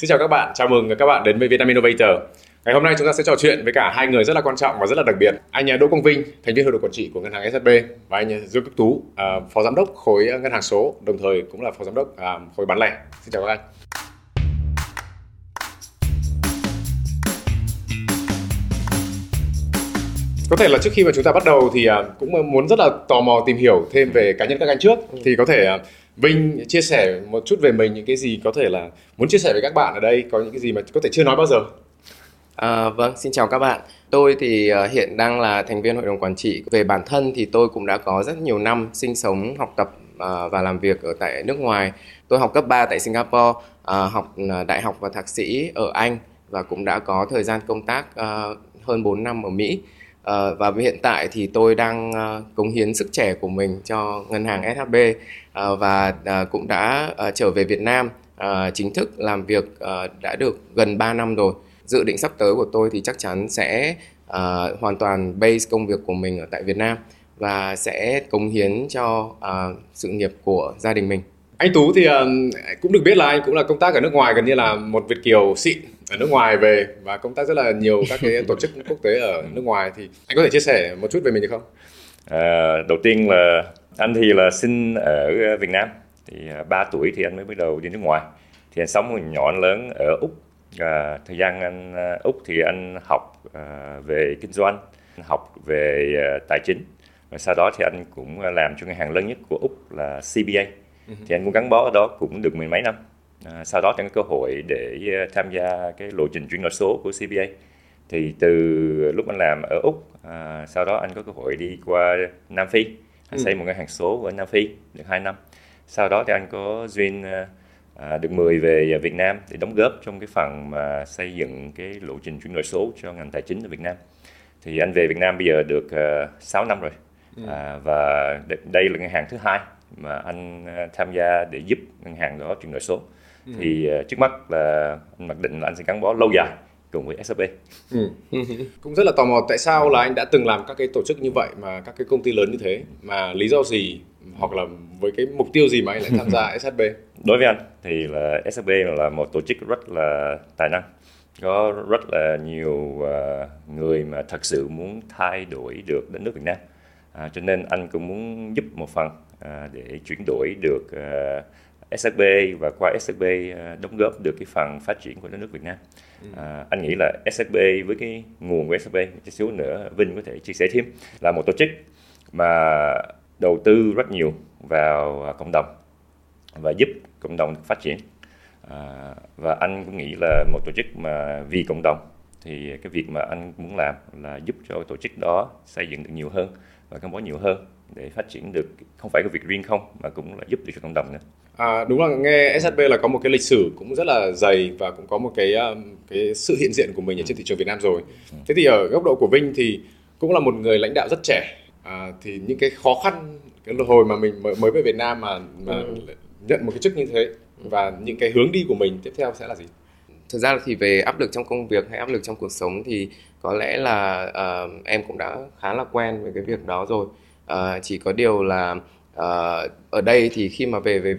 Xin chào các bạn, chào mừng các bạn đến với Vietnam Innovator. Ngày hôm nay chúng ta sẽ trò chuyện với cả hai người rất là quan trọng và rất là đặc biệt. Anh à, Đỗ Công Vinh, thành viên hội đồng quản trị của ngân hàng SHB và anh à, Dương Quốc Tú, à, phó giám đốc khối ngân hàng số, đồng thời cũng là phó giám đốc khối bán lẻ. Xin chào các anh. Có thể là trước khi mà chúng ta bắt đầu thì cũng muốn rất là tò mò tìm hiểu thêm về cá nhân các anh trước thì có thể Vinh chia sẻ một chút về mình những cái gì có thể là muốn chia sẻ với các bạn ở đây có những cái gì mà có thể chưa nói bao giờ À, vâng, xin chào các bạn. Tôi thì uh, hiện đang là thành viên hội đồng quản trị. Về bản thân thì tôi cũng đã có rất nhiều năm sinh sống, học tập uh, và làm việc ở tại nước ngoài. Tôi học cấp 3 tại Singapore, uh, học đại học và thạc sĩ ở Anh và cũng đã có thời gian công tác hơn 4 năm ở Mỹ. Ờ, và hiện tại thì tôi đang uh, cống hiến sức trẻ của mình cho ngân hàng SHB uh, ờ, và uh, cũng đã uh, trở về Việt Nam uh, chính thức làm việc uh, đã được gần 3 năm rồi dự định sắp tới của tôi thì chắc chắn sẽ uh, hoàn toàn base công việc của mình ở tại Việt Nam và sẽ cống hiến cho uh, sự nghiệp của gia đình mình. Anh Tú thì uh, cũng được biết là anh cũng là công tác ở nước ngoài gần như là một Việt kiều xịn ở nước ngoài về và công tác rất là nhiều các cái tổ chức quốc tế ở nước ngoài. Thì anh có thể chia sẻ một chút về mình được không? À, đầu tiên là anh thì là sinh ở Việt Nam. Thì 3 tuổi thì anh mới bắt đầu đi nước ngoài. Thì anh sống nhỏ lớn ở Úc. À, thời gian anh úc thì anh học uh, về kinh doanh học về uh, tài chính. Và sau đó thì anh cũng làm cho ngân hàng lớn nhất của úc là cba uh-huh. thì anh cũng gắn bó ở đó cũng được mười mấy năm à, sau đó thì có cơ hội để uh, tham gia cái lộ trình chuyển đổi số của cba thì từ lúc anh làm ở úc à, sau đó anh có cơ hội đi qua nam phi anh ừ. xây một ngân hàng số ở nam phi được 2 năm sau đó thì anh có duyên uh, à, được mời về Việt Nam để đóng góp trong cái phần mà xây dựng cái lộ trình chuyển đổi số cho ngành tài chính ở Việt Nam. Thì anh về Việt Nam bây giờ được à, 6 năm rồi. Ừ. À, và đây là ngân hàng thứ hai mà anh tham gia để giúp ngân hàng đó chuyển đổi số. Ừ. Thì uh, trước mắt là anh mặc định là anh sẽ gắn bó lâu dài cùng với SAP. Ừ. Cũng rất là tò mò tại sao là anh đã từng làm các cái tổ chức như vậy mà các cái công ty lớn như thế mà lý do gì hoặc là với cái mục tiêu gì mà anh lại tham gia SHB? Đối với anh thì là SHB là một tổ chức rất là tài năng có rất là nhiều uh, người mà thật sự muốn thay đổi được đất nước Việt Nam à, cho nên anh cũng muốn giúp một phần à, để chuyển đổi được uh, SHB và qua SHB uh, đóng góp được cái phần phát triển của đất nước Việt Nam ừ. à, anh nghĩ là SHB với cái nguồn của SHB một chút xíu nữa Vinh có thể chia sẻ thêm là một tổ chức mà đầu tư rất nhiều vào à, cộng đồng và giúp cộng đồng phát triển à, và anh cũng nghĩ là một tổ chức mà vì cộng đồng thì cái việc mà anh muốn làm là giúp cho tổ chức đó xây dựng được nhiều hơn và gắn bó nhiều hơn để phát triển được không phải cái việc riêng không mà cũng là giúp được cho cộng đồng nữa. À, đúng là nghe SHB là có một cái lịch sử cũng rất là dày và cũng có một cái um, cái sự hiện diện của mình ở trên thị trường Việt Nam rồi. Thế thì ở góc độ của Vinh thì cũng là một người lãnh đạo rất trẻ à, thì những cái khó khăn cái hồi mà mình mới về Việt Nam mà, mà ừ. nhận một cái chức như thế và những cái hướng đi của mình tiếp theo sẽ là gì? Thực ra thì về áp lực trong công việc hay áp lực trong cuộc sống thì có lẽ là uh, em cũng đã khá là quen với cái việc đó rồi. Uh, chỉ có điều là ở đây thì khi mà về về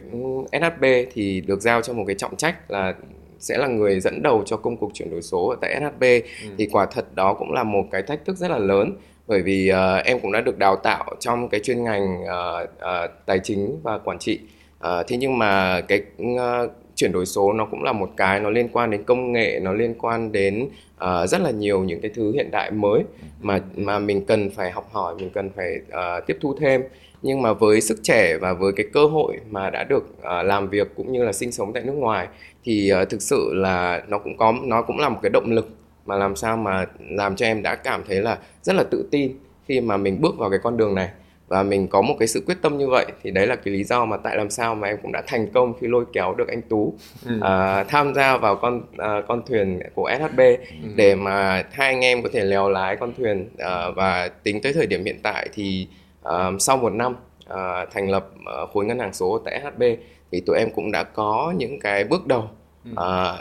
SHB thì được giao cho một cái trọng trách là sẽ là người dẫn đầu cho công cuộc chuyển đổi số ở tại SHB ừ. thì quả thật đó cũng là một cái thách thức rất là lớn bởi vì uh, em cũng đã được đào tạo trong cái chuyên ngành uh, uh, tài chính và quản trị. Uh, thế nhưng mà cái uh, chuyển đổi số nó cũng là một cái nó liên quan đến công nghệ nó liên quan đến uh, rất là nhiều những cái thứ hiện đại mới mà mà mình cần phải học hỏi mình cần phải uh, tiếp thu thêm nhưng mà với sức trẻ và với cái cơ hội mà đã được uh, làm việc cũng như là sinh sống tại nước ngoài thì uh, thực sự là nó cũng có nó cũng là một cái động lực mà làm sao mà làm cho em đã cảm thấy là rất là tự tin khi mà mình bước vào cái con đường này và mình có một cái sự quyết tâm như vậy thì đấy là cái lý do mà tại làm sao mà em cũng đã thành công khi lôi kéo được anh Tú ừ. uh, tham gia vào con uh, con thuyền của SHB ừ. để mà hai anh em có thể lèo lái con thuyền uh, và tính tới thời điểm hiện tại thì uh, sau một năm uh, thành lập uh, khối ngân hàng số tại SHB thì tụi em cũng đã có những cái bước đầu uh,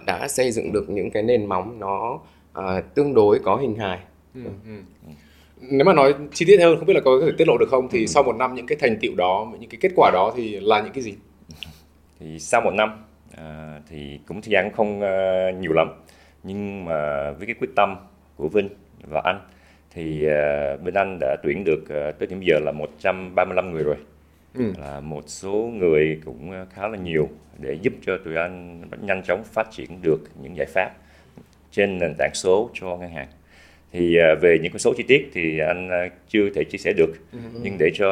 đã xây dựng được những cái nền móng nó uh, tương đối có hình hài. Ừ, ừ. Nếu mà nói chi tiết hơn không biết là có thể tiết lộ được không thì ừ. sau một năm những cái thành tựu đó, những cái kết quả đó thì là những cái gì? Thì sau một năm à, thì cũng thời gian không uh, nhiều lắm nhưng mà với cái quyết tâm của Vinh và anh thì uh, bên anh đã tuyển được uh, tới điểm giờ là 135 người rồi. Ừ. là một số người cũng khá là nhiều để giúp cho tụi anh nhanh chóng phát triển được những giải pháp trên nền tảng số cho ngân hàng. Thì về những con số chi tiết thì anh chưa thể chia sẻ được ừ. nhưng để cho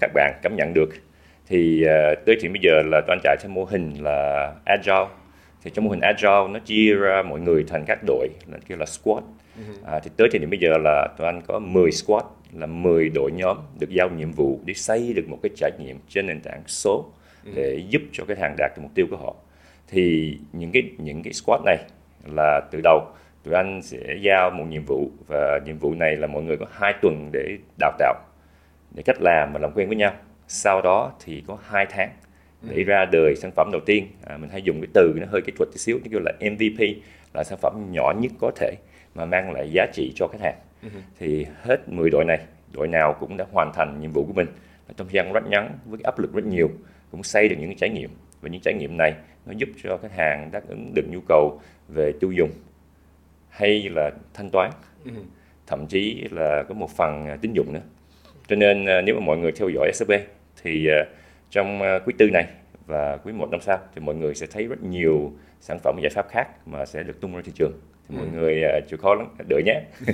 các bạn cảm nhận được. Thì tới thì bây giờ là tụi anh chạy theo mô hình là agile. Thì trong mô hình agile nó chia ra mọi người thành các đội là kêu là squad à, thì tới thời điểm bây giờ là tụi anh có 10 squad là 10 đội nhóm được giao nhiệm vụ để xây được một cái trải nghiệm trên nền tảng số để giúp cho cái hàng đạt được mục tiêu của họ. Thì những cái những cái squad này là từ đầu tụi anh sẽ giao một nhiệm vụ và nhiệm vụ này là mọi người có hai tuần để đào tạo để cách làm và làm quen với nhau. Sau đó thì có hai tháng để ra đời sản phẩm đầu tiên. À, mình hay dùng cái từ nó hơi kỹ thuật tí xíu nó kêu là MVP là sản phẩm nhỏ nhất có thể mà mang lại giá trị cho khách hàng. Uh-huh. thì hết 10 đội này đội nào cũng đã hoàn thành nhiệm vụ của mình. Trong thời gian rất ngắn với áp lực rất nhiều cũng xây được những cái trải nghiệm. Và những trải nghiệm này nó giúp cho khách hàng đáp ứng được nhu cầu về tiêu dùng hay là thanh toán. Uh-huh. thậm chí là có một phần à, tín dụng nữa. Cho nên à, nếu mà mọi người theo dõi SCB thì uh, trong quý tư này và quý một năm sau thì mọi người sẽ thấy rất nhiều sản phẩm giải pháp khác mà sẽ được tung ra thị trường thì mọi ừ. người uh, chịu khó lắm đợi nhé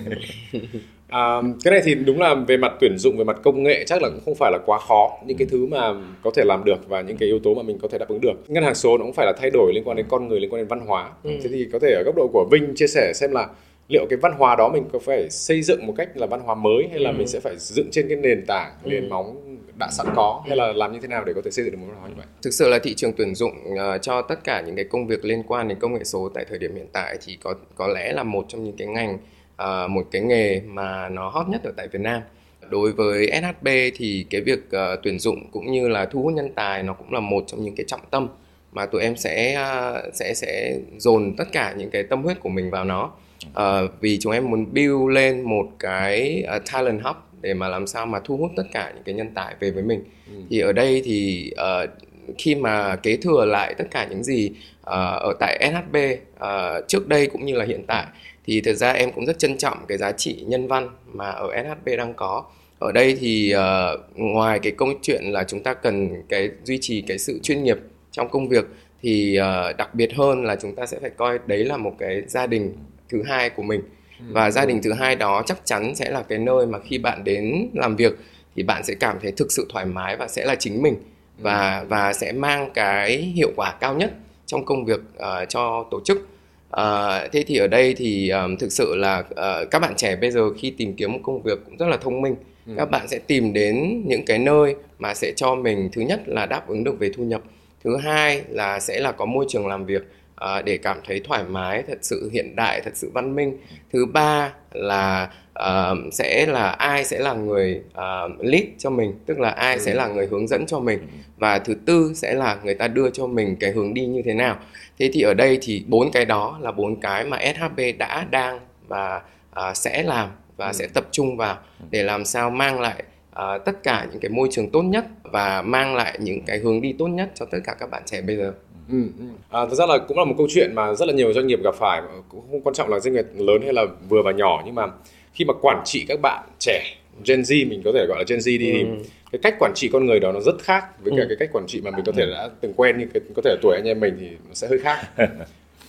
à, cái này thì đúng là về mặt tuyển dụng về mặt công nghệ chắc là cũng không phải là quá khó những cái ừ. thứ mà có thể làm được và những cái yếu tố mà mình có thể đáp ứng được ngân hàng số nó cũng phải là thay đổi liên quan đến con người liên quan đến văn hóa ừ. thế thì có thể ở góc độ của Vinh chia sẻ xem là liệu cái văn hóa đó mình có phải xây dựng một cách là văn hóa mới hay là ừ. mình sẽ phải dựng trên cái nền tảng ừ. nền móng đã sẵn có hay là làm như thế nào để có thể xây dựng được một đó như vậy? Thực sự là thị trường tuyển dụng uh, cho tất cả những cái công việc liên quan đến công nghệ số tại thời điểm hiện tại thì có có lẽ là một trong những cái ngành uh, một cái nghề mà nó hot nhất ở tại Việt Nam. Đối với SHB thì cái việc uh, tuyển dụng cũng như là thu hút nhân tài nó cũng là một trong những cái trọng tâm mà tụi em sẽ uh, sẽ sẽ dồn tất cả những cái tâm huyết của mình vào nó. Uh, vì chúng em muốn build lên một cái uh, talent hub để mà làm sao mà thu hút tất cả những cái nhân tài về với mình. Ừ. thì ở đây thì uh, khi mà kế thừa lại tất cả những gì uh, ở tại SHB uh, trước đây cũng như là hiện tại thì thực ra em cũng rất trân trọng cái giá trị nhân văn mà ở SHB đang có. Ở đây thì uh, ngoài cái câu chuyện là chúng ta cần cái duy trì cái sự chuyên nghiệp trong công việc thì uh, đặc biệt hơn là chúng ta sẽ phải coi đấy là một cái gia đình thứ hai của mình và gia đình thứ hai đó chắc chắn sẽ là cái nơi mà khi bạn đến làm việc thì bạn sẽ cảm thấy thực sự thoải mái và sẽ là chính mình và và sẽ mang cái hiệu quả cao nhất trong công việc uh, cho tổ chức. Uh, thế thì ở đây thì um, thực sự là uh, các bạn trẻ bây giờ khi tìm kiếm một công việc cũng rất là thông minh. Ừ. các bạn sẽ tìm đến những cái nơi mà sẽ cho mình thứ nhất là đáp ứng được về thu nhập thứ hai là sẽ là có môi trường làm việc uh, để cảm thấy thoải mái thật sự hiện đại thật sự văn minh. Thứ ba là uh, sẽ là ai sẽ là người uh, lead cho mình tức là ai ừ. sẽ là người hướng dẫn cho mình. Và thứ tư sẽ là người ta đưa cho mình cái hướng đi như thế nào. Thế thì ở đây thì bốn cái đó là bốn cái mà SHB đã đang và uh, sẽ làm và ừ. sẽ tập trung vào để làm sao mang lại uh, tất cả những cái môi trường tốt nhất và mang lại những cái hướng đi tốt nhất cho tất cả các bạn trẻ bây giờ Ừ, ừ. À, thực ra là cũng là một câu chuyện mà rất là nhiều doanh nghiệp gặp phải cũng không quan trọng là doanh nghiệp lớn hay là vừa và nhỏ nhưng mà khi mà quản trị các bạn trẻ Gen Z mình có thể gọi là Gen Z đi ừ. thì cái cách quản trị con người đó nó rất khác với cả ừ. cái cách quản trị mà mình có thể đã từng quen như cái có thể tuổi anh em mình thì nó sẽ hơi khác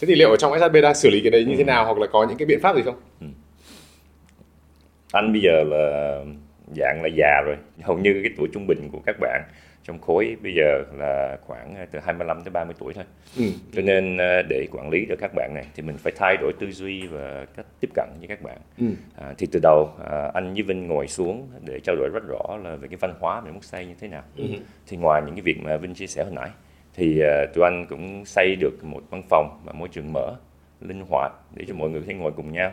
thế thì liệu ở trong SHB đang xử lý cái đấy như thế nào hoặc là có những cái biện pháp gì không ừ. anh bây giờ là dạng là già rồi hầu như cái tuổi trung bình của các bạn trong khối bây giờ là khoảng ờ, từ 25 tới 30 tuổi thôi. Ừ. Cho nên ờ, để quản lý được các bạn này thì mình phải thay đổi tư duy và cách tiếp cận với các bạn. Ừ. À, thì từ đầu à, anh với Vinh ngồi xuống để trao đổi rất rõ là về cái văn hóa mình muốn xây như thế nào. Ừ. Thì ngoài những cái việc mà Vinh chia sẻ hồi nãy thì uh, tụi anh cũng xây được một văn phòng và môi trường mở, linh hoạt để cho mọi người có thể ngồi cùng nhau.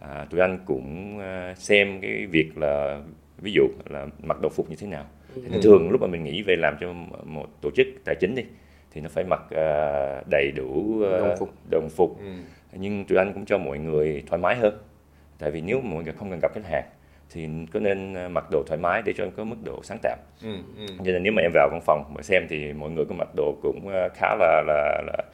À, tụi anh cũng xem cái việc là ví dụ là mặc đồng phục như thế nào thì thường lúc mà mình nghĩ về làm cho một tổ chức tài chính đi thì nó phải mặc uh, đầy đủ uh, đồng phục, đồng phục. Ừ. nhưng tụi anh cũng cho mọi người thoải mái hơn tại vì nếu mọi người không cần gặp khách hàng thì có nên mặc đồ thoải mái để cho em có mức độ sáng tạo ừ, ừ. cho nên nếu mà em vào văn phòng mà xem thì mọi người có mặc đồ cũng khá là là, là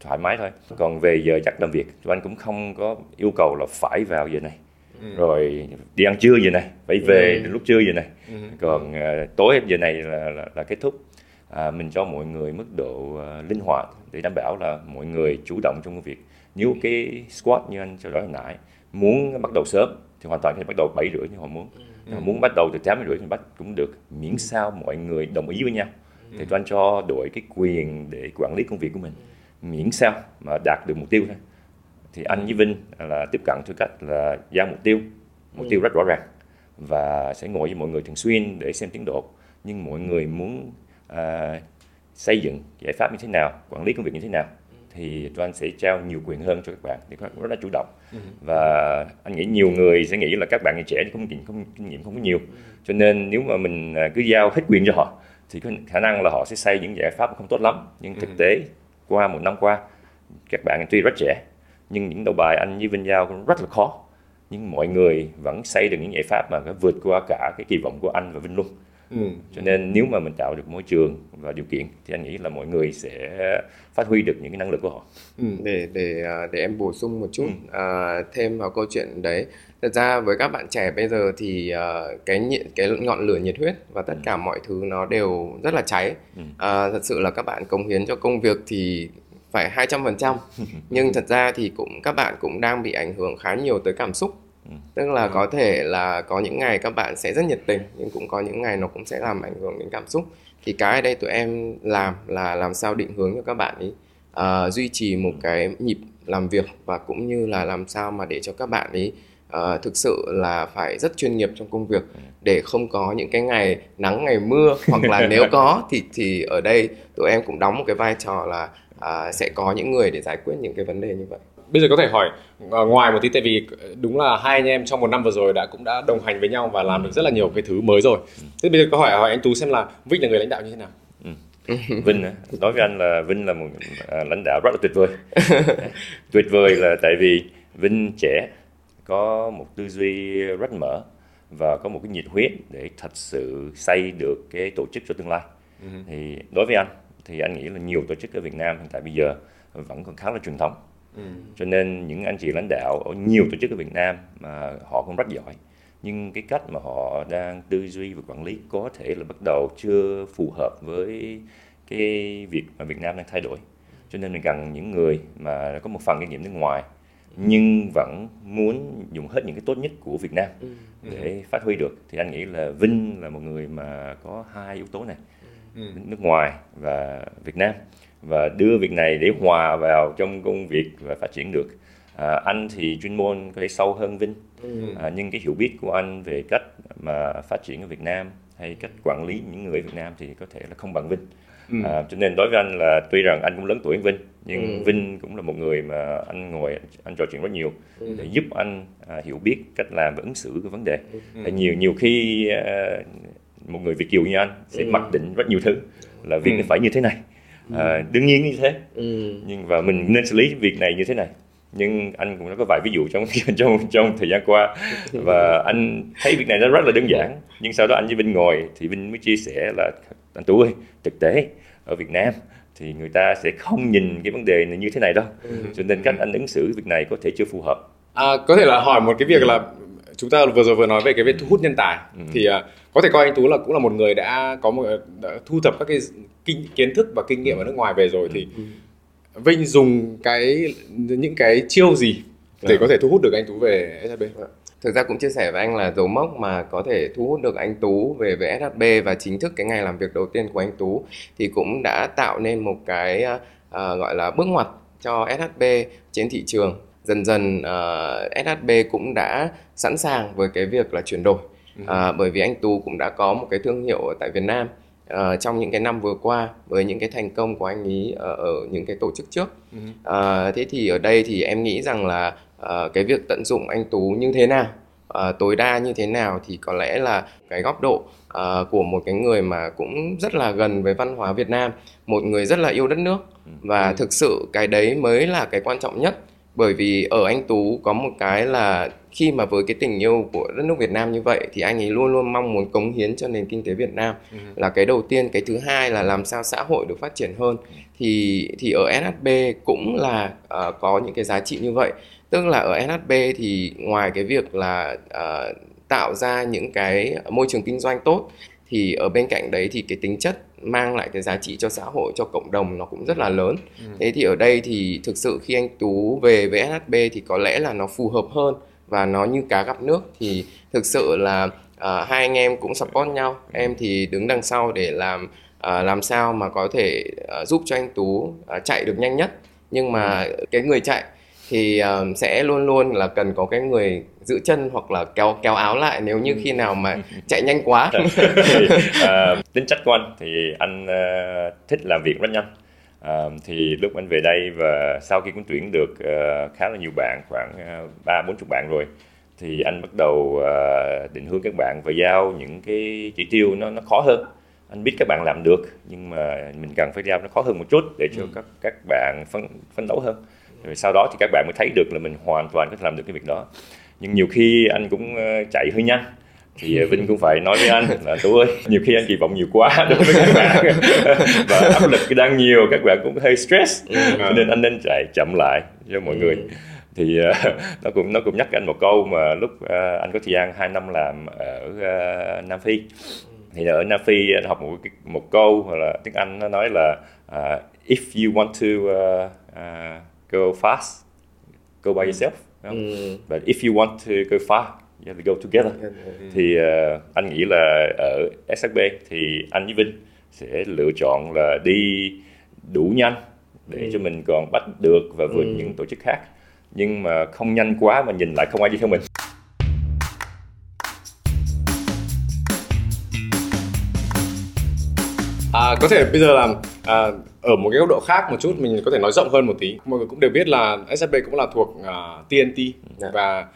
thoải mái thôi còn về giờ giấc làm việc thì anh cũng không có yêu cầu là phải vào giờ này ừ. rồi đi ăn trưa giờ này phải về ừ. lúc trưa giờ này ừ. còn uh, tối giờ này là, là, là kết thúc à, mình cho mọi người mức độ uh, linh hoạt để đảm bảo là mọi người chủ động trong công việc nếu cái squat như anh cho nói hồi nãy muốn bắt đầu sớm thì hoàn toàn có thể bắt đầu bảy rưỡi như họ muốn ừ. muốn bắt đầu từ tám rưỡi thì bắt cũng được miễn sao mọi người đồng ý với nhau ừ. thì tôi anh cho đội cái quyền để quản lý công việc của mình miễn sao mà đạt được mục tiêu thôi thì anh với Vinh là tiếp cận theo cách là giao mục tiêu. Mục ừ. tiêu rất rõ ràng và sẽ ngồi với mọi người thường xuyên để xem tiến độ. Nhưng mọi người muốn uh, xây dựng giải pháp như thế nào quản lý công việc như thế nào thì tụi anh sẽ trao nhiều quyền hơn cho các bạn. Để các bạn rất là chủ động. Ừ. và anh nghĩ nhiều người sẽ nghĩ là các bạn trẻ không kinh không kinh nghiệm không có nhiều. Cho nên nếu mà mình à, cứ giao hết quyền cho họ thì có khả năng là họ sẽ xây những giải pháp không tốt lắm. Nhưng thực ừ. tế qua một năm qua các bạn tuy rất trẻ nhưng những đầu bài anh với Vinh Giao cũng rất là khó nhưng mọi người vẫn xây được những giải pháp mà vượt qua cả cái kỳ vọng của anh và Vinh luôn Ừ. cho nên nếu mà mình tạo được môi trường và điều kiện thì anh nghĩ là mọi người sẽ phát huy được những cái năng lực của họ ừ. để để à, để em bổ sung một chút ừ. à, thêm vào câu chuyện đấy thật ra với các bạn trẻ bây giờ thì uh, cái nhiệt cái ngọn lửa nhiệt huyết và tất ừ. cả mọi thứ nó đều rất là cháy uh, thật sự là các bạn cống hiến cho công việc thì phải hai trăm phần trăm. Nhưng thật ra thì cũng các bạn cũng đang bị ảnh hưởng khá nhiều tới cảm xúc. Ừ. tức là ừ. có thể là có những ngày các bạn sẽ rất nhiệt tình nhưng cũng có những ngày nó cũng sẽ làm ảnh hưởng đến cảm xúc. Thì cái ở đây tụi em làm là làm sao định hướng cho các bạn ấy uh, duy trì một cái nhịp làm việc và cũng như là làm sao mà để cho các bạn ấy uh, thực sự là phải rất chuyên nghiệp trong công việc để không có những cái ngày nắng ngày mưa. Hoặc là nếu có thì thì ở đây tụi em cũng đóng một cái vai trò là uh, sẽ có những người để giải quyết những cái vấn đề như vậy. Bây giờ có thể hỏi uh, ngoài một tí tại vì đúng là hai anh em trong một năm vừa rồi đã cũng đã đồng hành với nhau và làm được rất là nhiều cái thứ mới rồi. Thế bây giờ có hỏi hỏi anh tú xem là vinh là người lãnh đạo như thế nào? Ừ. Vinh nói với anh là Vinh là một à, lãnh đạo rất là tuyệt vời. Tuyệt vời là tại vì Vinh trẻ có một tư duy rất mở và có một cái nhiệt huyết để thật sự xây được cái tổ chức cho tương lai. Uh-huh. thì đối với anh thì anh nghĩ là nhiều tổ chức ở Việt Nam hiện tại bây giờ vẫn còn khá là truyền thống uh-huh. cho nên những anh chị lãnh đạo ở nhiều tổ chức ở Việt Nam mà họ cũng rất giỏi nhưng cái cách mà họ đang tư duy và quản lý có thể là bắt đầu chưa phù hợp với cái việc mà Việt Nam đang thay đổi cho nên mình cần những người mà có một phần kinh nghiệm nước ngoài nhưng vẫn muốn dùng hết những cái tốt nhất của Việt Nam ừ. để phát huy được thì anh nghĩ là Vinh là một người mà có hai yếu tố này ừ. nước ngoài và Việt Nam và đưa việc này để hòa vào trong công việc và phát triển được à, anh thì chuyên môn có thể sâu hơn Vinh ừ. à, nhưng cái hiểu biết của anh về cách mà phát triển ở Việt Nam hay cách quản lý những người Việt Nam thì có thể là không bằng Vinh ừ. à, cho nên đối với anh là tuy rằng anh cũng lớn tuổi hơn Vinh nhưng ừ. Vinh cũng là một người mà anh ngồi anh trò chuyện rất nhiều ừ. để giúp anh à, hiểu biết cách làm và ứng xử cái vấn đề ừ. nhiều nhiều khi à, một người Việt kiều như anh sẽ ừ. mặc định rất nhiều thứ là việc ừ. phải như thế này. À, đương nhiên như thế. Ừ. nhưng và mình nên xử lý việc này như thế này. Nhưng anh cũng đã có vài ví dụ trong trong trong thời gian qua. Và anh thấy việc này nó rất là đơn giản. Nhưng sau đó anh với Vinh ngồi thì Vinh mới chia sẻ là anh Tú ơi thực tế ở Việt Nam thì người ta sẽ không nhìn cái vấn đề này như thế này đâu. Ừ. cho nên cách anh ứng xử việc này có thể chưa phù hợp. À, có thể là hỏi một cái việc là chúng ta vừa rồi vừa nói về cái việc thu hút nhân tài ừ. thì uh, có thể coi anh tú là cũng là một người đã có một đã thu thập các cái kinh kiến thức và kinh nghiệm ở nước ngoài về rồi thì ừ. Vinh dùng cái những cái chiêu gì để ừ. có thể thu hút được anh tú về SHB? thực ra cũng chia sẻ với anh là dấu mốc mà có thể thu hút được anh Tú về với SHB và chính thức cái ngày làm việc đầu tiên của anh Tú thì cũng đã tạo nên một cái uh, gọi là bước ngoặt cho SHB trên thị trường dần dần uh, ờ, SHB cũng đã sẵn sàng với cái việc là chuyển đổi. Uh, bởi vì anh Tú cũng đã có một cái thương hiệu ở tại Việt Nam uh, trong những cái năm vừa qua với những cái thành công của anh ấy ở, ở những cái tổ chức trước. Uh, thế thì ở đây thì em nghĩ rằng là uh, cái việc tận dụng anh tú như thế nào uh, tối đa như thế nào thì có lẽ là cái góc độ uh, của một cái người mà cũng rất là gần với văn hóa Việt Nam một người rất là yêu đất nước ừ. và ừ. thực sự cái đấy mới là cái quan trọng nhất bởi vì ở anh Tú có một cái là khi mà với cái tình yêu của đất nước Việt Nam như vậy thì anh ấy luôn luôn mong muốn cống hiến cho nền kinh tế Việt Nam. Ừ. là cái đầu tiên. Cái thứ hai là làm sao xã hội được phát triển hơn. Thì thì ở SHB cũng là uh, có những cái giá trị như vậy. Tức là ở SHB thì ngoài cái việc là uh, tạo ra những cái môi trường kinh doanh tốt thì ở bên cạnh đấy thì cái tính chất mang lại cái giá trị cho xã hội cho cộng đồng nó cũng rất là lớn ừ. thế thì ở đây thì thực sự khi anh tú về với shb thì có lẽ là nó phù hợp hơn và nó như cá gặp nước thì thực sự là uh, hai anh em cũng support nhau em thì đứng đằng sau để làm uh, làm sao mà có thể uh, giúp cho anh tú uh, chạy được nhanh nhất nhưng mà ừ. cái người chạy thì uh, sẽ luôn luôn là cần có cái người giữ chân hoặc là kéo kéo áo lại nếu như ừ. khi nào mà chạy nhanh quá. Thì, uh, tính chất của anh thì anh uh, thích làm việc rất nhanh. Uh, thì lúc anh về đây và sau khi cũng tuyển được uh, khá là nhiều bạn khoảng ba bốn chục bạn rồi thì anh bắt đầu uh, định hướng các bạn và giao những cái chỉ tiêu nó nó khó hơn. Anh biết các bạn làm được nhưng mà mình cần phải giao nó khó hơn một chút để cho ừ. các các bạn phấn phấn đấu hơn rồi sau đó thì các bạn mới thấy được là mình hoàn toàn có thể làm được cái việc đó. Nhưng nhiều khi anh cũng ờ, chạy hơi nhanh. Thì ờ, Vinh cũng phải nói với anh là Tú ơi nhiều khi anh kỳ vọng nhiều quá đối với các bạn. Và áp lực đang nhiều các bạn cũng hơi stress. Ừ. nên anh nên chạy chậm lại cho mọi người. Ừ. thì uh, nó cũng nó cũng nhắc anh một câu mà lúc uh, anh có thời gian 2 năm làm ở uh, Nam Phi. Thì ở Nam Phi anh học một một câu hoặc là tiếng Anh nó nói là uh, if you want to uh, uh, go fast go by yourself Mm. But if you want to go far, you have to go together. Mm. Thì uh, anh nghĩ là ở SHB thì anh với Vinh sẽ lựa chọn là đi đủ nhanh để mm. cho mình còn bắt được và vượt mm. những tổ chức khác. Nhưng mà không nhanh quá mà nhìn lại không ai đi theo mình. À, có thể bây giờ là à, ở một cái góc độ khác một chút mình có thể nói rộng hơn một tí mọi người cũng đều biết là SHB cũng là thuộc uh, à, TNT yeah. Dạ. và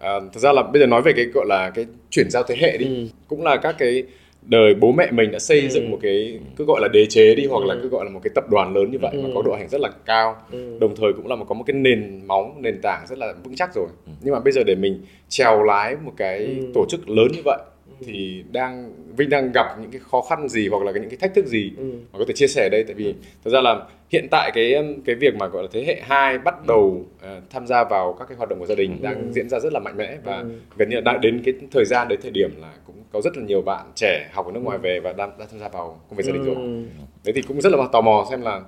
uh, thực ra là bây giờ nói về cái gọi là cái chuyển giao thế hệ đi ừ. cũng là các cái đời bố mẹ mình đã xây ừ. dựng một cái cứ gọi là đế chế đi hoặc ừ. là cứ gọi là một cái tập đoàn lớn như vậy ừ. mà có độ hành rất là cao ừ. đồng thời cũng là một có một cái nền móng nền tảng rất là vững chắc rồi ừ. nhưng mà bây giờ để mình trèo lái một cái ừ. tổ chức lớn như vậy thì đang Vinh đang gặp những cái khó khăn gì hoặc là những cái thách thức gì ừ. mà có thể chia sẻ đây tại vì thật ra là hiện tại cái cái việc mà gọi là thế hệ 2 bắt ừ. đầu uh, tham gia vào các cái hoạt động của gia đình ừ. đang diễn ra rất là mạnh mẽ và ừ. gần như là đã đến cái thời gian đến thời điểm là cũng có rất là nhiều bạn trẻ học ở nước ngoài ừ. về và đang, đang tham gia vào công việc gia đình rồi. Ừ. Đấy thì cũng rất là tò mò xem là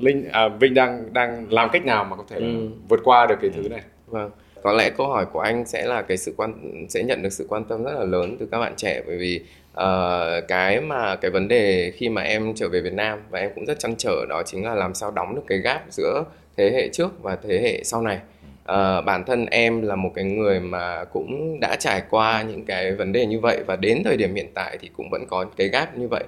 Linh à, Vinh đang đang làm cách nào mà có thể ừ. vượt qua được cái thứ này. Vâng có lẽ câu hỏi của anh sẽ là cái sự quan sẽ nhận được sự quan tâm rất là lớn từ các bạn trẻ bởi vì uh, cái mà cái vấn đề khi mà em trở về Việt Nam và em cũng rất chăn trở đó chính là làm sao đóng được cái gap giữa thế hệ trước và thế hệ sau này. Uh, bản thân em là một cái người mà cũng đã trải qua những cái vấn đề như vậy và đến thời điểm hiện tại thì cũng vẫn có cái gap như vậy.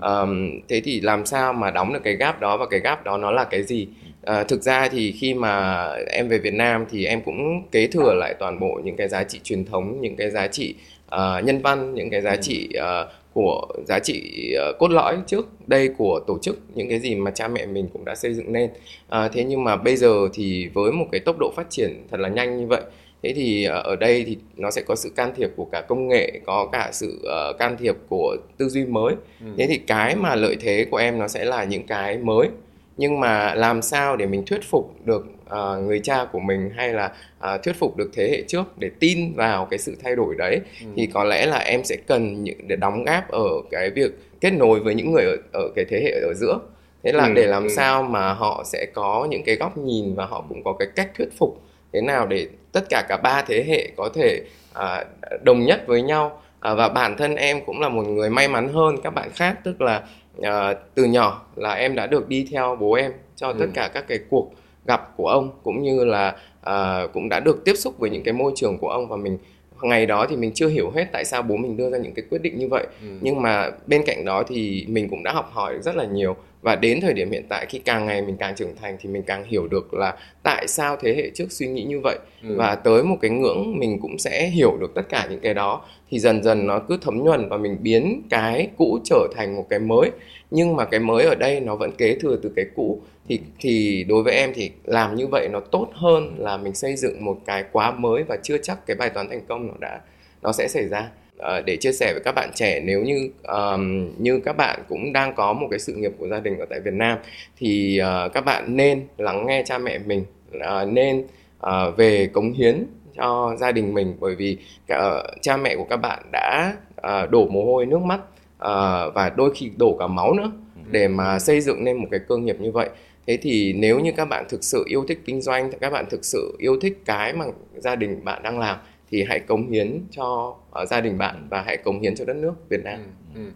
Um, thế thì làm sao mà đóng được cái gap đó và cái gap đó nó là cái gì À, thực ra thì khi mà em về Việt Nam thì em cũng kế thừa lại toàn bộ những cái giá trị truyền thống, những cái giá trị uh, nhân văn, những cái giá trị uh, của giá trị uh, cốt lõi trước đây của tổ chức những cái gì mà cha mẹ mình cũng đã xây dựng nên. À, thế nhưng mà bây giờ thì với một cái tốc độ phát triển thật là nhanh như vậy thế thì ở đây thì nó sẽ có sự can thiệp của cả công nghệ có cả sự uh, can thiệp của tư duy mới ừ. thế thì cái mà lợi thế của em nó sẽ là những cái mới nhưng mà làm sao để mình thuyết phục được uh, người cha của mình hay là uh, thuyết phục được thế hệ trước để tin vào cái sự thay đổi đấy ừ. thì có lẽ là em sẽ cần những để đóng góp ở cái việc kết nối với những người ở, ở cái thế hệ ở giữa thế là ừ. để làm ừ. sao mà họ sẽ có những cái góc nhìn và họ cũng có cái cách thuyết phục thế nào để tất cả cả ba thế hệ có thể uh, đồng nhất với nhau à, và bản thân em cũng là một người may mắn hơn các bạn khác tức là à, từ nhỏ là em đã được đi theo bố em cho ừ. tất cả các cái cuộc gặp của ông cũng như là à, cũng đã được tiếp xúc với những cái môi trường của ông và mình ngày đó thì mình chưa hiểu hết tại sao bố mình đưa ra những cái quyết định như vậy ừ. nhưng mà bên cạnh đó thì mình cũng đã học hỏi rất là nhiều và đến thời điểm hiện tại khi càng ngày mình càng trưởng thành thì mình càng hiểu được là tại sao thế hệ trước suy nghĩ như vậy. Ừ. và tới một cái ngưỡng mình cũng sẽ hiểu được tất cả những cái đó thì dần dần nó cứ thấm nhuần và mình biến cái cũ trở thành một cái mới. Nhưng mà cái mới ở đây nó vẫn kế thừa từ cái cũ. Thì thì đối với em thì làm như vậy nó tốt hơn là mình xây dựng một cái quá mới và chưa chắc cái bài toán thành công nó đã nó sẽ xảy ra Ờ, để chia sẻ với các bạn trẻ nếu như um, như các bạn cũng đang có một cái sự nghiệp của gia đình ở tại Việt Nam thì uh, các bạn nên lắng nghe cha mẹ mình uh, nên uh, về cống hiến cho gia đình mình. Bởi vì cả, uh, cha mẹ của các bạn đã uh, đổ mồ hôi nước mắt uh, và đôi khi đổ cả máu nữa để mà xây dựng nên một cái cơ nghiệp như vậy. Thế thì nếu như các bạn thực sự yêu thích kinh doanh các bạn thực sự yêu thích cái mà gia đình bạn đang làm thì hãy cống hiến cho uh, gia đình bạn và hãy cống hiến cho đất nước Việt Nam. Ừ, ừ.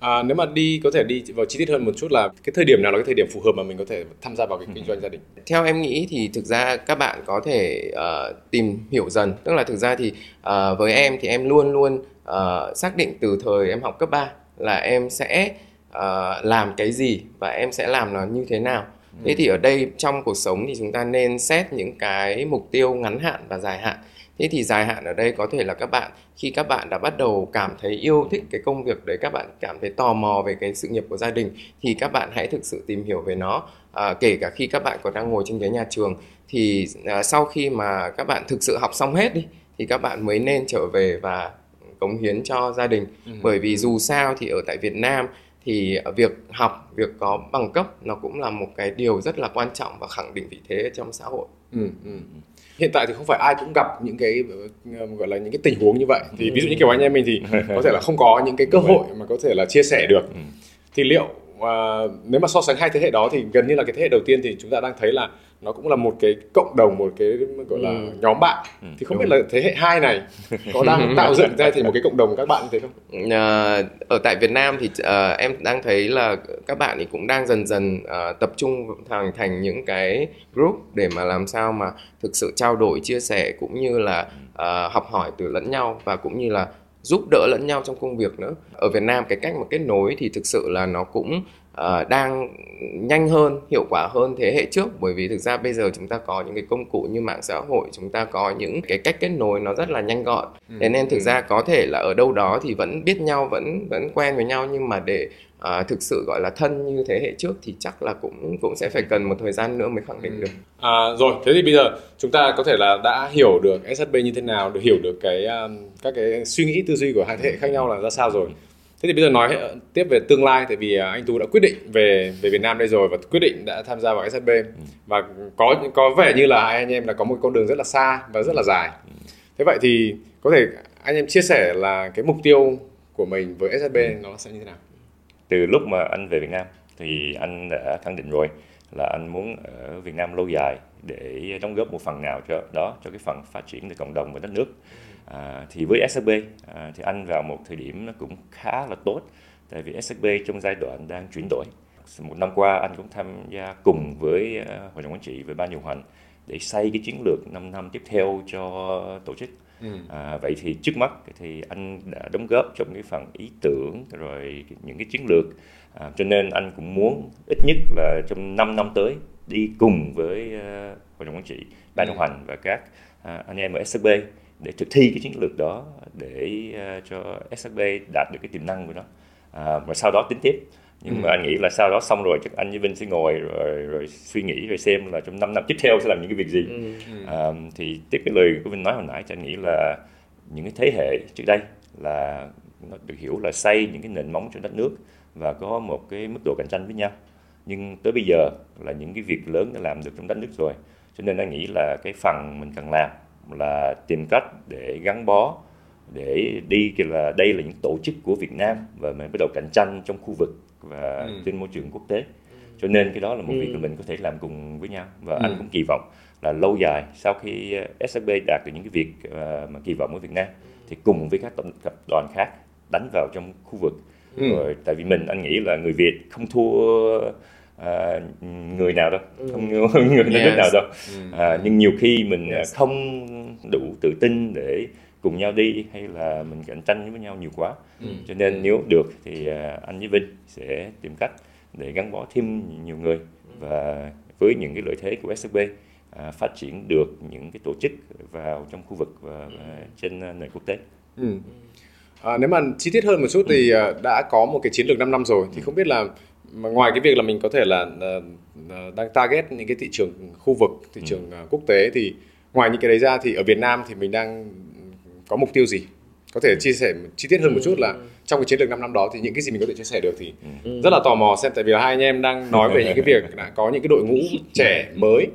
À, nếu mà đi có thể đi vào chi tiết hơn một chút là cái thời điểm nào là cái thời điểm phù hợp mà mình có thể tham gia vào cái kinh doanh gia đình? Theo em nghĩ thì thực ra các bạn có thể uh, tìm hiểu dần, tức là thực ra thì uh, với em thì em luôn luôn uh, xác định từ thời em học cấp 3 là em sẽ uh, làm cái gì và em sẽ làm nó như thế nào. Thế ừ. thì ở đây trong cuộc sống thì chúng ta nên xét những cái mục tiêu ngắn hạn và dài hạn thế thì dài hạn ở đây có thể là các bạn khi các bạn đã bắt đầu cảm thấy yêu thích cái công việc đấy các bạn cảm thấy tò mò về cái sự nghiệp của gia đình thì các bạn hãy thực sự tìm hiểu về nó. À, kể cả khi các bạn còn đang ngồi trên ghế nhà trường thì à, sau khi mà các bạn thực sự học xong hết đi thì các bạn mới nên trở về và cống hiến cho gia đình. Ừ. bởi vì dù sao thì ở tại Việt Nam thì việc học việc có bằng cấp nó cũng là một cái điều rất là quan trọng và khẳng định vị thế trong xã hội. Ừ, ừ hiện tại thì không phải ai cũng gặp những cái ờ, gọi là những cái tình huống như vậy. Thì ví dụ như kiểu anh em mình thì có thể là không có những cái cơ hội mà có thể là chia sẻ được. Ừ. thì liệu uh, nếu mà so sánh hai thế hệ đó thì gần như là cái thế hệ đầu tiên thì chúng ta đang thấy là nó cũng là một cái cộng đồng một cái gọi là ừ. nhóm bạn ừ, thì không đúng. biết là thế hệ hai này có đang tạo dựng ra thành một cái cộng đồng các bạn như thế không? À, ở tại Việt Nam thì uh, em đang thấy là các bạn thì cũng đang dần dần uh, tập trung thành thành những cái group để mà làm sao mà thực sự trao đổi chia sẻ cũng như là uh, học hỏi từ lẫn nhau và cũng như là giúp đỡ lẫn nhau trong công việc nữa ở Việt Nam cái cách mà kết nối thì thực sự là nó cũng uh, đang nhanh hơn hiệu quả hơn thế hệ trước. Bởi vì thực ra bây giờ chúng ta có những cái công cụ như mạng xã hội chúng ta có những cái cách kết nối nó rất là nhanh gọn. Ừ. thế nên thực ra có thể là ở đâu đó thì vẫn biết nhau vẫn vẫn quen với nhau. Nhưng mà để uh, thực sự gọi là thân như thế hệ trước thì chắc là cũng cũng sẽ phải cần một thời gian nữa mới khẳng định ừ. được. À, rồi thế thì bây giờ chúng ta có thể là đã hiểu được SHB như thế nào được hiểu được cái um, các cái suy nghĩ tư duy của hai thế hệ khác nhau là ra sao rồi thế thì bây giờ nói tiếp về tương lai tại vì à, anh tú đã quyết định về về việt nam đây rồi và quyết định đã tham gia vào shb ừ. và có có vẻ như là hai anh em là có một con đường rất là xa và rất là dài. Thế vậy thì có thể anh em chia sẻ là cái mục tiêu của mình với shb ừ. nó sẽ như thế nào? Từ lúc mà anh về việt nam thì anh đã khẳng định rồi là anh muốn ở việt nam lâu dài để đóng góp một phần nào cho đó cho cái phần phát triển của cộng đồng và đất nước À, thì với SCB à, thì anh vào một thời điểm nó cũng khá là tốt tại vì SCB trong giai đoạn đang chuyển đổi một năm qua anh cũng tham gia cùng với uh, hội đồng quản trị với ban điều hành để xây cái chiến lược 5 năm tiếp theo cho tổ chức ừ. à, vậy thì trước mắt thì anh đã đóng góp trong cái phần ý tưởng rồi những cái chiến lược à, cho nên anh cũng muốn ít nhất là trong 5 năm tới đi cùng với uh, hội đồng quản trị ban điều ừ. hành và các uh, anh em ở SCB để thực thi cái chiến lược đó để uh, cho SHB đạt được cái tiềm năng của nó à, và sau đó tính tiếp nhưng ừ. mà anh nghĩ là sau đó xong rồi chắc anh với Vinh sẽ ngồi rồi rồi suy nghĩ rồi xem là trong 5 năm tiếp theo sẽ làm những cái việc gì ừ. Ừ. À, thì tiếp cái lời của Vinh nói hồi nãy thì anh nghĩ là những cái thế hệ trước đây là nó được hiểu là xây những cái nền móng cho đất nước và có một cái mức độ cạnh tranh với nhau nhưng tới bây giờ là những cái việc lớn đã làm được trong đất nước rồi cho nên anh nghĩ là cái phần mình cần làm là tìm cách để gắn bó để đi là đây là những tổ chức của Việt Nam và mình bắt đầu cạnh tranh trong khu vực và ừ. trên môi trường quốc tế cho nên cái đó là một ừ. việc mà mình có thể làm cùng với nhau và ừ. anh cũng kỳ vọng là lâu dài sau khi SHB đạt được những cái việc ờ, mà kỳ vọng ở Việt Nam thì cùng với các tập đoàn khác đánh vào trong khu vực ừ. rồi tại vì mình anh nghĩ là người Việt không thua à, người nào đâu ừ. không người yes. nước nào đâu ừ. à, nhưng nhiều khi mình yes. không đủ tự tin để cùng nhau đi hay là mình cạnh tranh với nhau nhiều quá ừ. cho nên nếu được thì à, anh với Vinh sẽ tìm cách để gắn bó thêm nhiều người và với những cái lợi thế của SCB à, phát triển được những cái tổ chức vào trong khu vực và, và trên nền quốc tế. Ừ. À, nếu mà chi tiết hơn một chút thì ừ. đã có một cái chiến lược 5 năm rồi thì không biết là mà ngoài cái việc là mình có thể là uh, đang target những cái thị trường khu vực thị ừ. trường uh, quốc tế thì ngoài những cái đấy ra thì ở Việt Nam thì mình đang có mục tiêu gì có thể chia sẻ chi tiết hơn một chút là ừ. trong cái chiến lược 5 năm đó thì những cái gì mình có thể chia sẻ được thì ừ. rất là tò mò xem tại vì hai anh em đang nói về những cái việc đã có những cái đội ngũ trẻ mới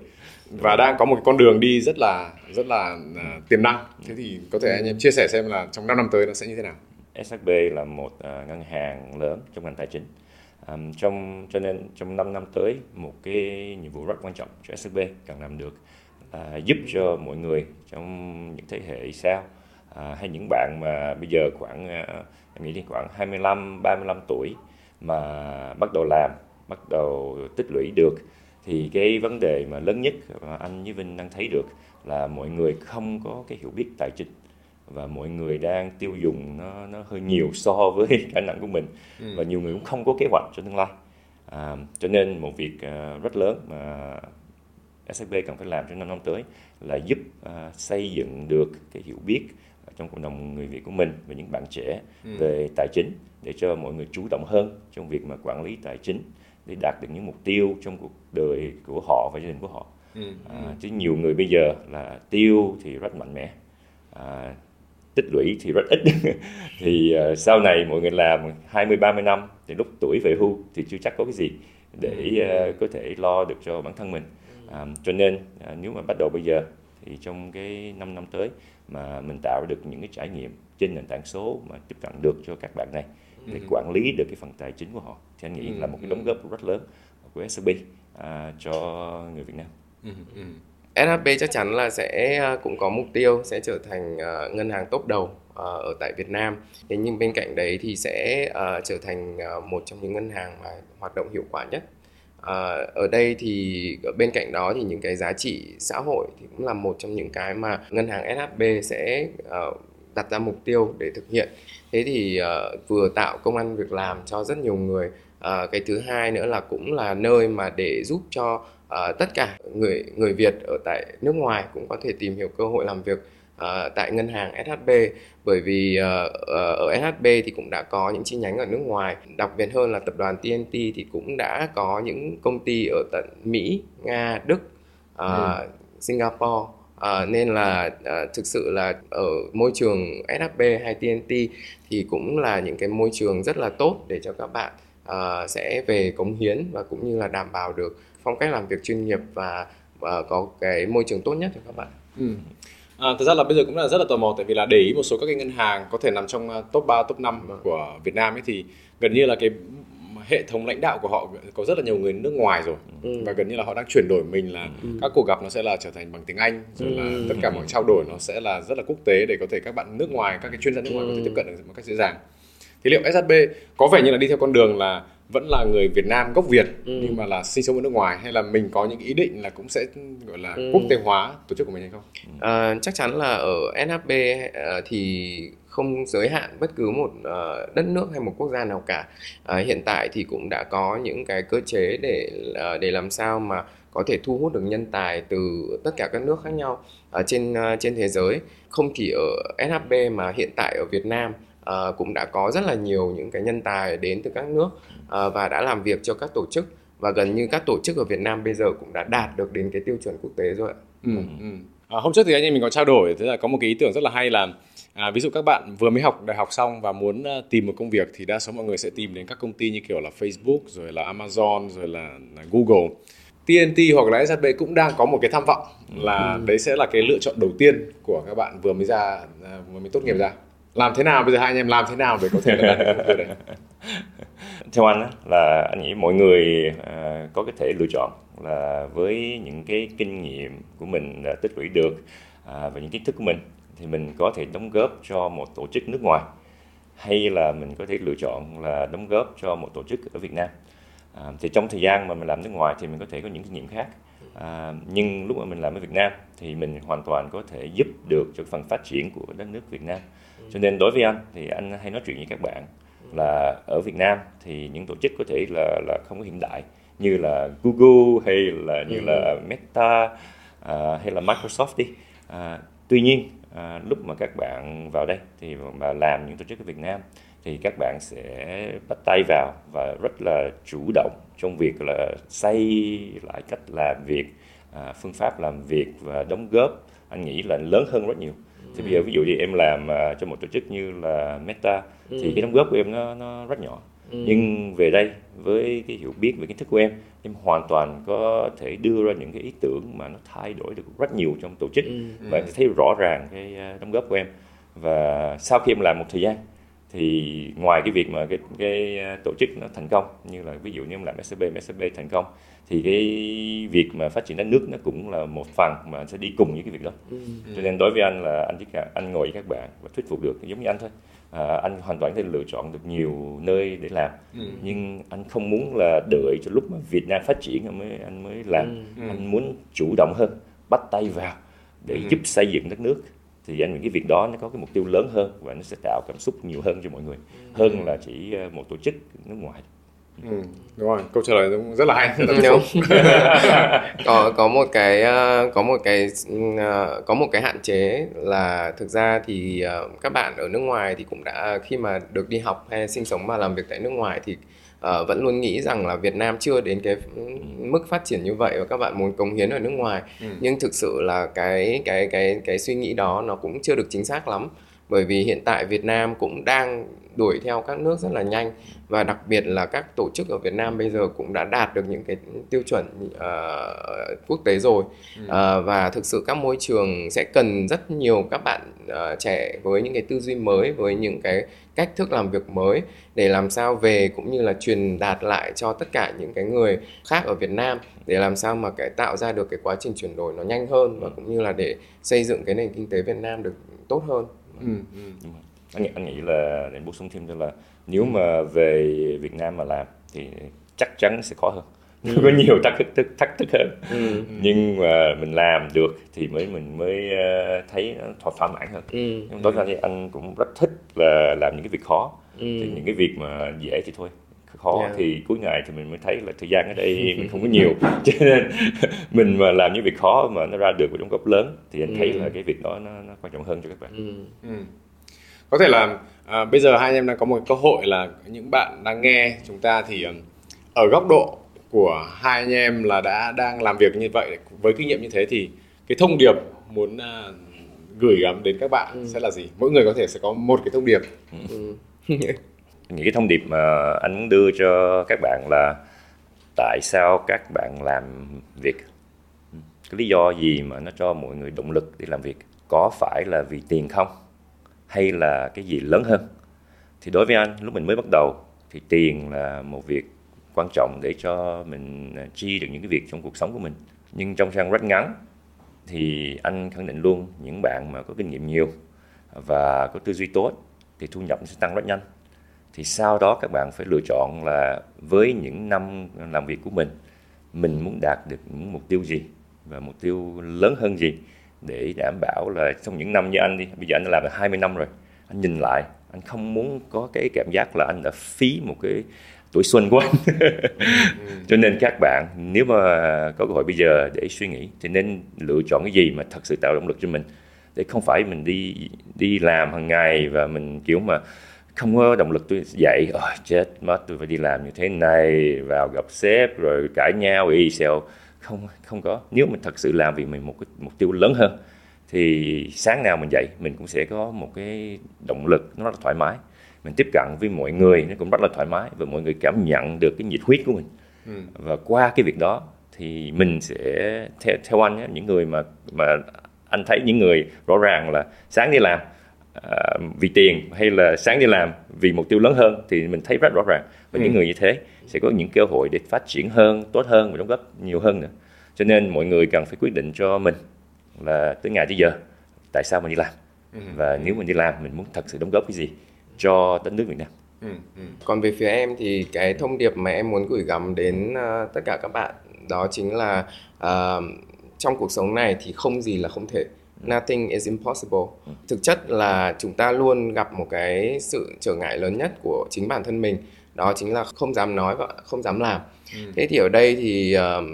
và đang có một cái con đường đi rất là rất là uh, tiềm năng thế thì có thể anh em chia sẻ xem là trong 5 năm tới nó sẽ như thế nào SHB là một uh, ngân hàng lớn trong ngành tài chính um, trong cho nên trong 5 năm tới một cái nhiệm vụ rất quan trọng cho SCB cần làm được là giúp cho mọi người trong những thế hệ sau à, hay những bạn mà bây giờ khoảng à, em nghĩ khoảng 25 35 tuổi mà bắt đầu làm bắt đầu tích lũy được thì cái vấn đề mà lớn nhất mà anh với Vinh đang thấy được là mọi người không có cái hiểu biết tài chính và mọi người đang tiêu dùng nó nó hơi nhiều so với khả năng của mình ừ. và nhiều người cũng không có kế hoạch cho tương lai à, cho nên một việc uh, rất lớn mà SCB cần phải làm trong năm năm tới là giúp uh, xây dựng được cái hiểu biết trong cộng đồng người Việt của mình và những bạn trẻ ừ. về tài chính để cho mọi người chủ động hơn trong việc mà quản lý tài chính để đạt được những mục tiêu trong cuộc đời của họ và gia đình của họ. Ừ. À, chứ nhiều người bây giờ là tiêu thì rất mạnh mẽ, à, tích lũy thì rất ít. thì uh, sau này mọi người làm 20 30 năm thì lúc tuổi về hưu thì chưa chắc có cái gì để uh, có thể lo được cho bản thân mình. À, cho nên uh, nếu mà bắt đầu bây giờ thì trong cái 5 năm tới mà mình tạo được những cái trải nghiệm trên nền tảng số mà tiếp cận được cho các bạn này để ừ. quản lý được cái phần tài chính của họ thì anh nghĩ là một cái đóng góp rất lớn của SCB à, cho người Việt Nam. SHB chắc chắn là sẽ ờ, cũng có mục tiêu sẽ trở thành ờ, ngân hàng top đầu ờ, ở tại Việt Nam. Thế nhưng bên cạnh đấy thì sẽ trở thành một trong những ngân hàng mà hoạt động hiệu quả nhất. Ở đây thì bên cạnh đó thì những cái giá trị xã hội thì cũng là một trong những cái mà ngân hàng SHB sẽ đặt ra mục tiêu để thực hiện. Thế thì vừa tạo công an việc làm cho rất nhiều người. Cái thứ hai nữa là cũng là nơi mà để giúp cho uh, tất cả người người Việt ở tại nước ngoài cũng có thể tìm hiểu cơ hội làm việc uh, tại ngân hàng SHB bởi vì uh, ở SHB thì cũng đã có những chi nhánh ở nước ngoài. Đặc biệt hơn là tập đoàn TNT thì cũng đã có những công ty ở tận Mỹ, Nga, Đức, uh, ừ. Singapore. À, nên là à, thực sự là ở môi trường SHB hay TNT thì cũng là những cái môi trường rất là tốt để cho các bạn à, sẽ về cống hiến và cũng như là đảm bảo được phong cách làm việc chuyên nghiệp và, và có cái môi trường tốt nhất cho các bạn. Ừ. À, thực ra là bây giờ cũng là rất là tò mò tại vì là để ý một số các cái ngân hàng có thể nằm trong à, top 3, top 5 vâng. của Việt Nam ấy thì gần như là cái hệ thống lãnh đạo của họ có rất là nhiều người nước ngoài rồi ừ. và gần như là họ đang chuyển đổi mình là ừ. các cuộc gặp nó sẽ là trở thành bằng tiếng Anh rồi là ừ. tất cả mọi trao đổi nó sẽ là rất là quốc tế để có thể các bạn nước ngoài các cái chuyên gia nước ngoài ừ. có thể tiếp cận được một cách dễ dàng thì liệu SHB có vẻ như là đi theo con đường là vẫn là người Việt Nam gốc Việt ừ. nhưng mà là sinh sống ở nước ngoài hay là mình có những ý định là cũng sẽ gọi là ừ. quốc tế hóa tổ chức của mình hay không? À, chắc chắn là ở SHB uh, thì không giới hạn bất cứ một uh, đất nước hay một quốc gia nào cả. Uh, hiện tại thì cũng đã có những cái cơ chế để uh, để làm sao mà có thể thu hút được nhân tài từ tất cả các nước khác nhau ở trên trên thế giới, không chỉ ở SHB mà hiện tại ở Việt Nam uh, cũng đã có rất là nhiều những cái nhân tài đến từ các nước uh, và đã làm việc cho các tổ chức và gần như các tổ chức ở Việt Nam bây giờ cũng đã đạt được đến cái tiêu chuẩn quốc tế rồi ạ. Ừ, ừ. À, hôm trước thì anh em mình có trao đổi thế là có một cái ý tưởng rất là hay là à, ví dụ các bạn vừa mới học đại học xong và muốn uh, tìm một công việc thì đa số mọi người sẽ tìm đến các công ty như kiểu là Facebook rồi là Amazon rồi là, là Google TNT hoặc là SHB cũng đang có một cái tham vọng là ừ. đấy sẽ là cái lựa chọn đầu tiên của các bạn vừa mới ra vừa mới tốt nghiệp ra làm thế nào bây giờ hai anh em làm thế nào để có thể đạt được đấy theo anh á, là anh nghĩ mọi người à, có cái thể lựa chọn là với những cái kinh nghiệm của mình tích lũy được à, và những kiến thức của mình thì mình có thể đóng góp cho một tổ chức nước ngoài. Hay là mình có thể lựa chọn là đóng góp cho một tổ chức ở Việt Nam. À, thì trong thời gian mà mình làm nước ngoài thì mình có thể có những kinh nghiệm khác. À, nhưng lúc mà mình làm ở Việt Nam thì mình hoàn toàn có thể giúp được cho phần phát triển của đất nước Việt Nam cho nên đối với anh thì anh hay nói chuyện với các bạn là ở Việt Nam thì những tổ chức có thể là là không có hiện đại như là Google hay là như là ừ. Meta uh, hay là Microsoft đi. Uh, tuy nhiên à, lúc mà các bạn vào đây thì mà làm những tổ chức ở Việt Nam thì các bạn sẽ bắt tay vào và rất là chủ động trong việc là xây lại cách làm việc à, phương pháp làm việc và đóng góp. Anh nghĩ là lớn hơn rất nhiều thì bây giờ ví dụ như em làm uh, cho một tổ chức như là Meta ừ. thì cái đóng góp của em nó nó rất nhỏ ừ. nhưng về đây với cái hiểu biết về kiến thức của em em hoàn toàn có thể đưa ra những cái ý tưởng mà nó thay đổi được rất nhiều trong tổ chức ừ. và thấy rõ ràng cái à, đóng góp của em và sau khi em làm một thời gian thì ngoài cái việc mà cái cái à, tổ chức nó thành công như là ví dụ như làm SCB SCB thành công thì cái việc mà phát triển đất nước nó cũng là một phần mà sẽ đi cùng với cái việc đó ừ. cho nên đối với anh là anh chỉ anh ngồi với các bạn và thuyết phục được giống như anh thôi à, anh hoàn toàn có thể lựa chọn được nhiều nơi để làm ừ. nhưng anh không muốn là đợi cho lúc mà Việt Nam phát triển anh mới anh mới làm ừ. anh muốn chủ động hơn bắt tay vào để ừ. giúp xây dựng đất nước thì anh nghĩ cái việc đó nó có cái mục tiêu lớn hơn và nó sẽ tạo cảm xúc nhiều hơn cho mọi người. Hơn là chỉ ờ, một tổ chức nước ngoài. Ừ, đúng rồi câu trả lời cũng rất là hay. Rất là đúng có có một cái ờ, có một cái ờ, có một cái hạn chế là thực ra thì các bạn ở nước ngoài thì cũng đã khi mà được đi học hay sinh sống và làm việc tại nước ngoài thì uh, vẫn luôn nghĩ rằng là Việt Nam chưa đến cái mức phát triển như vậy và các bạn muốn cống hiến ở nước ngoài ừ. nhưng thực sự là cái cái cái cái suy nghĩ đó nó cũng chưa được chính xác lắm bởi vì hiện tại Việt Nam cũng đang đuổi theo các nước rất là nhanh và đặc biệt là các tổ chức ở Việt Nam bây giờ cũng đã đạt được những cái tiêu chuẩn uh, quốc tế rồi ừ. uh, và thực sự các môi trường sẽ cần rất nhiều các bạn uh, trẻ với những cái tư duy mới với những cái cách thức làm việc mới để làm sao về cũng như là truyền đạt lại cho tất cả những cái người khác ở Việt Nam để làm sao mà cái tạo ra được cái quá trình chuyển đổi nó nhanh hơn và cũng như là để xây dựng cái nền kinh tế Việt Nam được tốt hơn. Ừ. Ừ. Anh, nghĩ, anh nghĩ là để bổ sung thêm cho là nếu mà về Việt Nam mà làm thì chắc chắn sẽ khó hơn ừ. có nhiều thách thức thách thức hơn ừ. nhưng mà mình làm được thì mới mình mới ờ, thấy thỏa thỏa mãn hơn ừ. nhưng đối với anh cũng rất thích là làm những cái việc khó ừ. thì những cái việc mà dễ thì thôi khó yeah. thì cuối ngày thì mình mới thấy là thời gian ở đây mình không có nhiều cho nên mình mà làm những việc khó mà nó ra được một đóng góp lớn thì anh ừ. thấy là cái việc đó nó, nó quan trọng hơn cho các bạn ừ. Ừ. có thể là à, bây giờ hai anh em đang có một cơ hội là những bạn đang nghe chúng ta thì ở góc độ của hai anh em là đã đang làm việc như vậy với kinh nghiệm như thế thì cái thông điệp muốn uh, gửi gắm đến các bạn ừ. sẽ là gì mỗi người có thể sẽ có một cái thông điệp ừ. những cái thông điệp mà anh muốn đưa cho các bạn là tại sao các bạn làm việc? Cái lý do gì mà nó cho mọi người động lực để làm việc? Có phải là vì tiền không? Hay là cái gì lớn hơn? Thì đối với anh, lúc mình mới bắt đầu, thì tiền là một việc quan trọng để cho mình à, chi được những cái việc trong cuộc sống của mình. Nhưng trong sang rất ngắn, thì anh khẳng định luôn, những bạn mà có kinh nghiệm nhiều và có tư duy tốt, thì thu nhập sẽ tăng rất nhanh thì sau đó các bạn phải lựa chọn là với những năm làm việc của mình mình muốn đạt được những mục tiêu gì và mục tiêu lớn hơn gì để đảm bảo là trong những năm như anh đi bây giờ anh đã làm được 20 năm rồi anh nhìn lại anh không muốn có cái cảm giác là anh đã phí một cái tuổi xuân của anh. Cho nên các bạn nếu mà có cơ hội bây giờ để suy nghĩ thì nên lựa chọn cái gì mà thật sự tạo động lực cho mình? Để không phải mình đi đi làm hàng ngày và mình kiểu mà không có động lực tôi dậy. Oh, chết mất tôi phải đi làm như thế này vào gặp sếp rồi cãi nhau y xèo. Không không có. Nếu mình thật sự làm vì mình một cái mục tiêu lớn hơn thì sáng nào mình dậy mình cũng sẽ có một cái động lực nó rất là thoải mái. Mình tiếp cận với mọi người nó cũng rất là thoải mái và mọi người cảm nhận được cái nhiệt huyết của mình. Ừ. và qua cái việc đó thì mình sẽ theo theo anh ấy, những người mà mà anh thấy những người rõ ràng là sáng đi làm vì tiền hay là sáng đi làm vì mục tiêu lớn hơn thì mình thấy rất rõ ràng và ừ. những người như thế sẽ có những cơ hội để phát triển hơn tốt hơn và đóng góp nhiều hơn nữa cho nên mọi người cần phải quyết định cho mình là tới ngày tới giờ tại sao mình đi làm ừ. và nếu mình đi làm mình muốn thật sự đóng góp cái gì cho đất nước Việt Nam. Ừ, ừ. Còn về phía em thì cái thông điệp mà em muốn gửi gắm đến uh, tất cả các bạn đó chính là uh, trong cuộc sống này thì không gì là không thể. Nothing is impossible. Ừ. Thực chất là chúng ta luôn gặp một cái sự trở ngại lớn nhất của chính bản thân mình đó chính là không dám nói và không dám làm ừ. thế thì ở đây thì uh,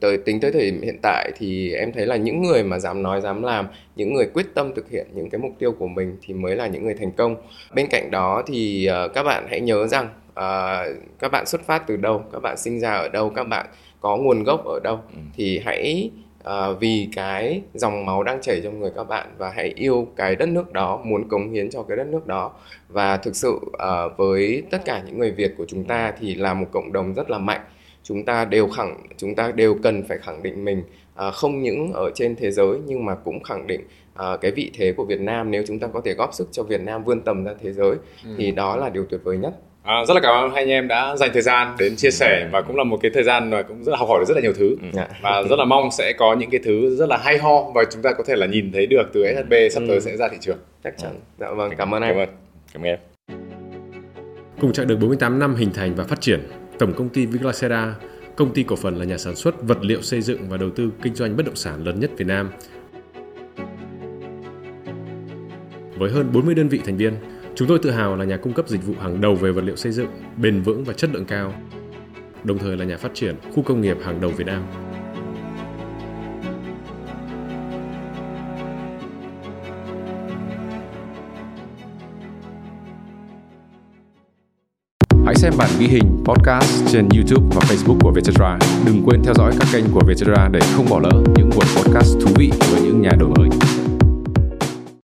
tới tính tới thời điểm hiện tại thì em thấy là những người mà dám nói dám làm những người quyết tâm thực hiện những cái mục tiêu của mình thì mới là những người thành công bên cạnh đó thì uh, các bạn hãy nhớ rằng uh, các bạn xuất phát từ đâu các bạn sinh ra ở đâu các bạn có nguồn gốc ở đâu ừ. thì hãy uh, vì cái dòng máu đang chảy trong người các bạn và hãy yêu cái đất nước đó muốn cống hiến cho cái đất nước đó. Và thực sự uh, với tất cả những người Việt của chúng ta thì là một cộng đồng rất là mạnh. Chúng ta đều khẳng chúng ta đều cần phải khẳng định mình uh, không những ở trên thế giới nhưng mà cũng khẳng định uh, cái vị thế của Việt Nam. Nếu chúng ta có thể góp sức cho Việt Nam vươn tầm ra thế giới ừ. thì đó là điều tuyệt vời nhất À, rất là cảm ơn hai anh em đã dành thời gian đến chia sẻ và cũng là một cái thời gian mà cũng rất là học hỏi được rất là nhiều thứ. Ừ. dạ. và rất là mong sẽ có những cái thứ rất là hay ho và chúng ta có thể là nhìn thấy được từ SHB sắp tới ừ. sẽ ra thị trường. Chắc chắn. Dạ. Vâng cảm ơn anh. cảm ơn. Cảm ơn em. Cùng chặng đường 48 năm hình thành và phát triển tổng công ty Viglacera công ty cổ phần là nhà sản xuất vật liệu xây dựng và đầu tư kinh doanh bất động sản lớn nhất Việt Nam. Với hơn 40 đơn vị thành viên Chúng tôi tự hào là nhà cung cấp dịch vụ hàng đầu về vật liệu xây dựng, bền vững và chất lượng cao, đồng thời là nhà phát triển khu công nghiệp hàng đầu Việt Nam. Hãy xem bản ghi hình podcast trên YouTube và Facebook của Vietcetera. Đừng quên theo dõi các kênh của Vietcetera để không bỏ lỡ những buổi podcast thú vị với những nhà đổi mới.